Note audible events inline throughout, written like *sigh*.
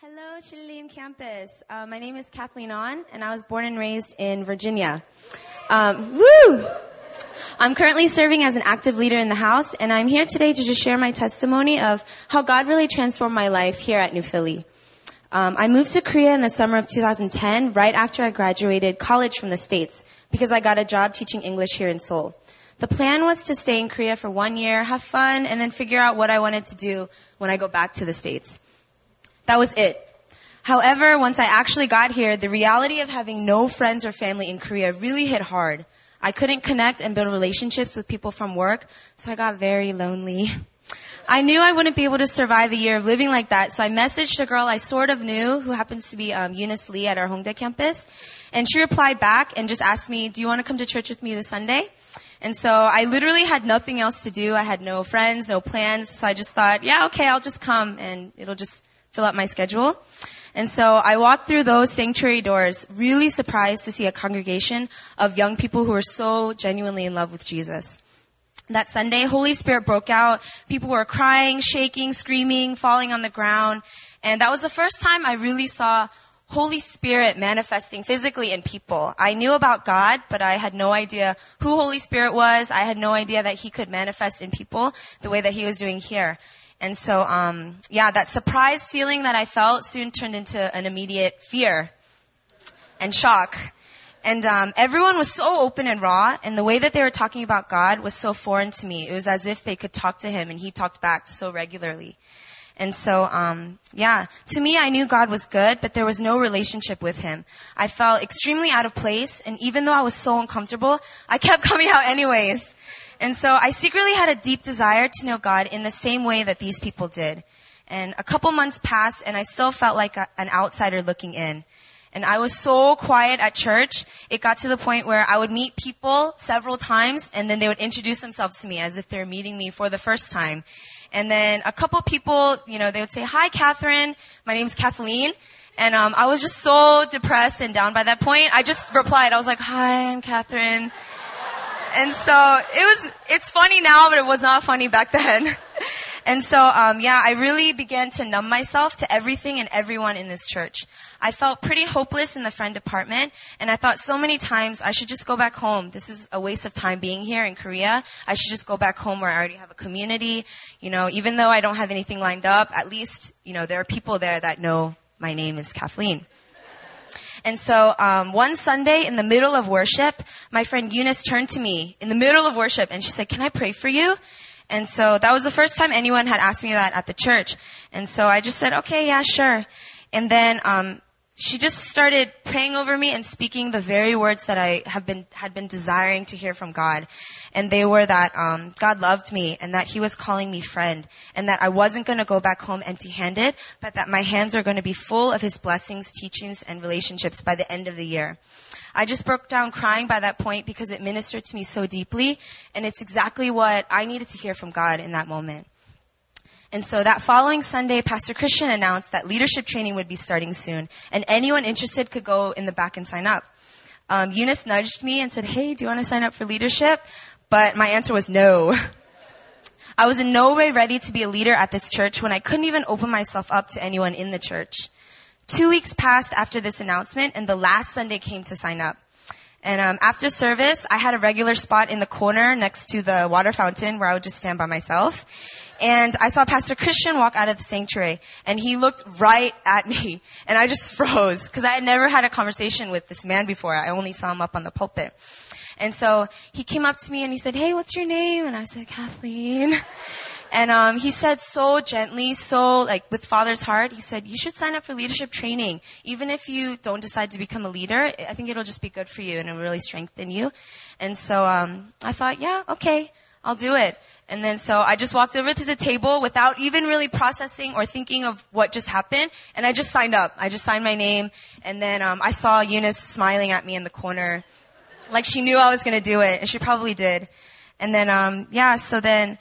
Hello, Sillim campus. Uh, my name is Kathleen An, and I was born and raised in Virginia. Um, woo! I'm currently serving as an active leader in the house, and I'm here today to just share my testimony of how God really transformed my life here at New Philly. Um, I moved to Korea in the summer of 2010, right after I graduated college from the States, because I got a job teaching English here in Seoul. The plan was to stay in Korea for one year, have fun, and then figure out what I wanted to do when I go back to the States. That was it. However, once I actually got here, the reality of having no friends or family in Korea really hit hard. I couldn't connect and build relationships with people from work, so I got very lonely. I knew I wouldn't be able to survive a year of living like that, so I messaged a girl I sort of knew who happens to be um, Eunice Lee at our Hongdae campus, and she replied back and just asked me, "Do you want to come to church with me this Sunday?" And so I literally had nothing else to do. I had no friends, no plans, so I just thought, "Yeah, okay, I'll just come, and it'll just fill up my schedule." And so I walked through those sanctuary doors, really surprised to see a congregation of young people who were so genuinely in love with Jesus. That Sunday, Holy Spirit broke out. People were crying, shaking, screaming, falling on the ground. And that was the first time I really saw Holy Spirit manifesting physically in people. I knew about God, but I had no idea who Holy Spirit was. I had no idea that He could manifest in people the way that He was doing here. And so, um, yeah, that surprise feeling that I felt soon turned into an immediate fear and shock. And um, everyone was so open and raw, and the way that they were talking about God was so foreign to me. It was as if they could talk to Him, and He talked back so regularly. And so, um, yeah, to me, I knew God was good, but there was no relationship with Him. I felt extremely out of place, and even though I was so uncomfortable, I kept *laughs* coming out anyways. And so I secretly had a deep desire to know God in the same way that these people did. And a couple months passed and I still felt like a, an outsider looking in. And I was so quiet at church, it got to the point where I would meet people several times and then they would introduce themselves to me as if they're meeting me for the first time. And then a couple people, you know, they would say, hi, Catherine. My name's Kathleen. And um, I was just so depressed and down by that point. I just replied. I was like, hi, I'm Catherine and so it was, it's funny now, but it was not funny back *laughs* then. And so, um, yeah, I really began to numb myself to everything and everyone in this church. I felt pretty hopeless in the friend department, and I thought so many times I should just go back home. This is a waste of time being here in Korea. I should just go back home where I already have a community. You know, even though I don't have anything lined up, at least, you know, there are people there that know my name is Kathleen. And so um, one Sunday in the middle of worship, my friend Eunice turned to me in the middle of worship and she said, "Can I pray for you?" And so that was the first time anyone had asked me that at the church. And so I just said, "Okay, yeah, sure." And then um, she just started praying over me and speaking the very words that I have been had been desiring to hear from God and they were that um, God loved me and that He was calling me friend and that I wasn't going to go back home empty-handed, but that my hands are going to be full of His blessings, teachings, and relationships by the end of the year. I just broke down crying by that point because it ministered to me so deeply, and it's exactly what I needed to hear from God in that moment. And so that following Sunday, Pastor Christian announced that leadership training would be starting soon, and anyone interested could go in the back and sign up. Um, Eunice nudged me and said, Hey, do you want to sign up for leadership? But my answer was no. *laughs* I was in no way ready to be a leader at this church when I couldn't even open myself up to anyone in the church. Two weeks passed after this announcement, and the last Sunday came to sign up. And um, after service, I had a regular spot in the corner next to the water fountain where I would just stand by myself. And I saw Pastor Christian walk out of the sanctuary, and he looked right at me, *laughs* and I just froze because I had never had a conversation with this man before. I only saw him up on the pulpit. And so he came up to me and he said, Hey, what's your name? And I said, Kathleen. *laughs* And um, he said so gently, so like with father's heart, he said, You should sign up for leadership training. Even if you don't decide to become a leader, I think it'll just be good for you and it'll really strengthen you. And so um, I thought, Yeah, okay, I'll do it. And then so I just walked over to the table without even really processing or thinking of what just happened. And I just signed up. I just signed my name. And then um, I saw Eunice smiling at me in the corner. Like she knew I was going to do it, and she probably did. And then, um, yeah, so then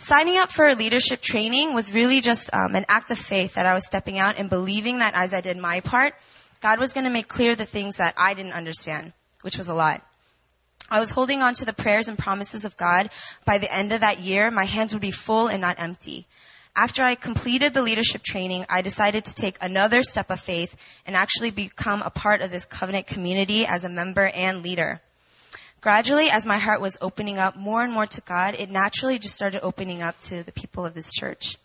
signing up for a leadership training was really just um, an act of faith that I was stepping out and believing that as I did my part, God was going to make clear the things that I didn't understand, which was a lot. I was holding on to the prayers and promises of God. By the end of that year, my hands would be full and not empty. After I completed the leadership training, I decided to take another step of faith and actually become a part of this covenant community as a member and leader. Gradually, as my heart was opening up more and more to God, it naturally just started opening up to the people of this church.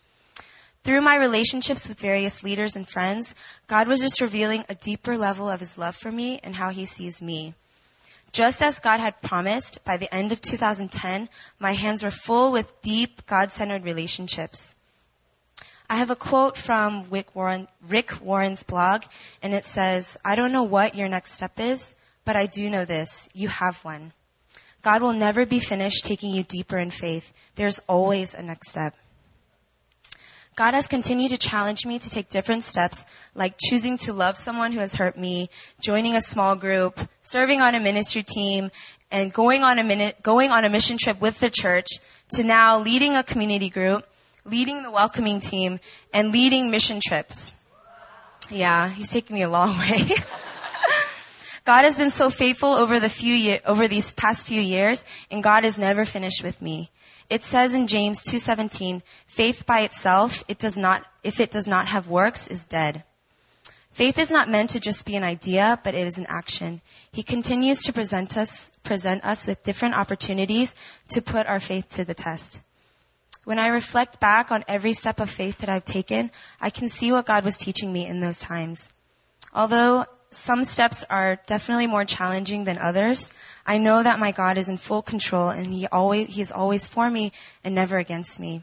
Through my relationships with various leaders and friends, God was just revealing a deeper level of his love for me and how he sees me. Just as God had promised, by the end of 2010, my hands were full with deep, God centered relationships. I have a quote from Rick, Warren, Rick Warren's blog, and it says, I don't know what your next step is, but I do know this you have one. God will never be finished taking you deeper in faith. There's always a next step. God has continued to challenge me to take different steps, like choosing to love someone who has hurt me, joining a small group, serving on a ministry team, and going on a minute, going on a mission trip with the church, to now leading a community group, leading the welcoming team, and leading mission trips. Yeah, he's taking me a long *laughs* way. God has been so faithful over the few over these past few years, and God is never finished with me. It says in James 2:17, faith by itself, it does not if it does not have works is dead. Faith is not meant to just be an idea, but it is an action. He continues to present us present us with different opportunities to put our faith to the test. When I reflect back on every step of faith that I've taken, I can see what God was teaching me in those times. Although some steps are definitely more challenging than others. I know that my God is in full control and he always, he is always for me and never against me.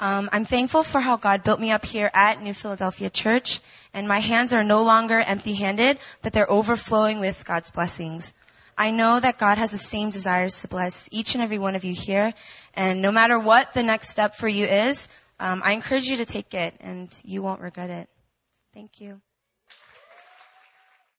Um, I'm thankful for how God built me up here at New Philadelphia Church, and my hands are no longer empty handed, but they're overflowing with God's blessings. I know that God has the same desires to bless each and every one of you here, and no matter what the next step for you is, um, I encourage you to take it, and you won't regret it. Thank you.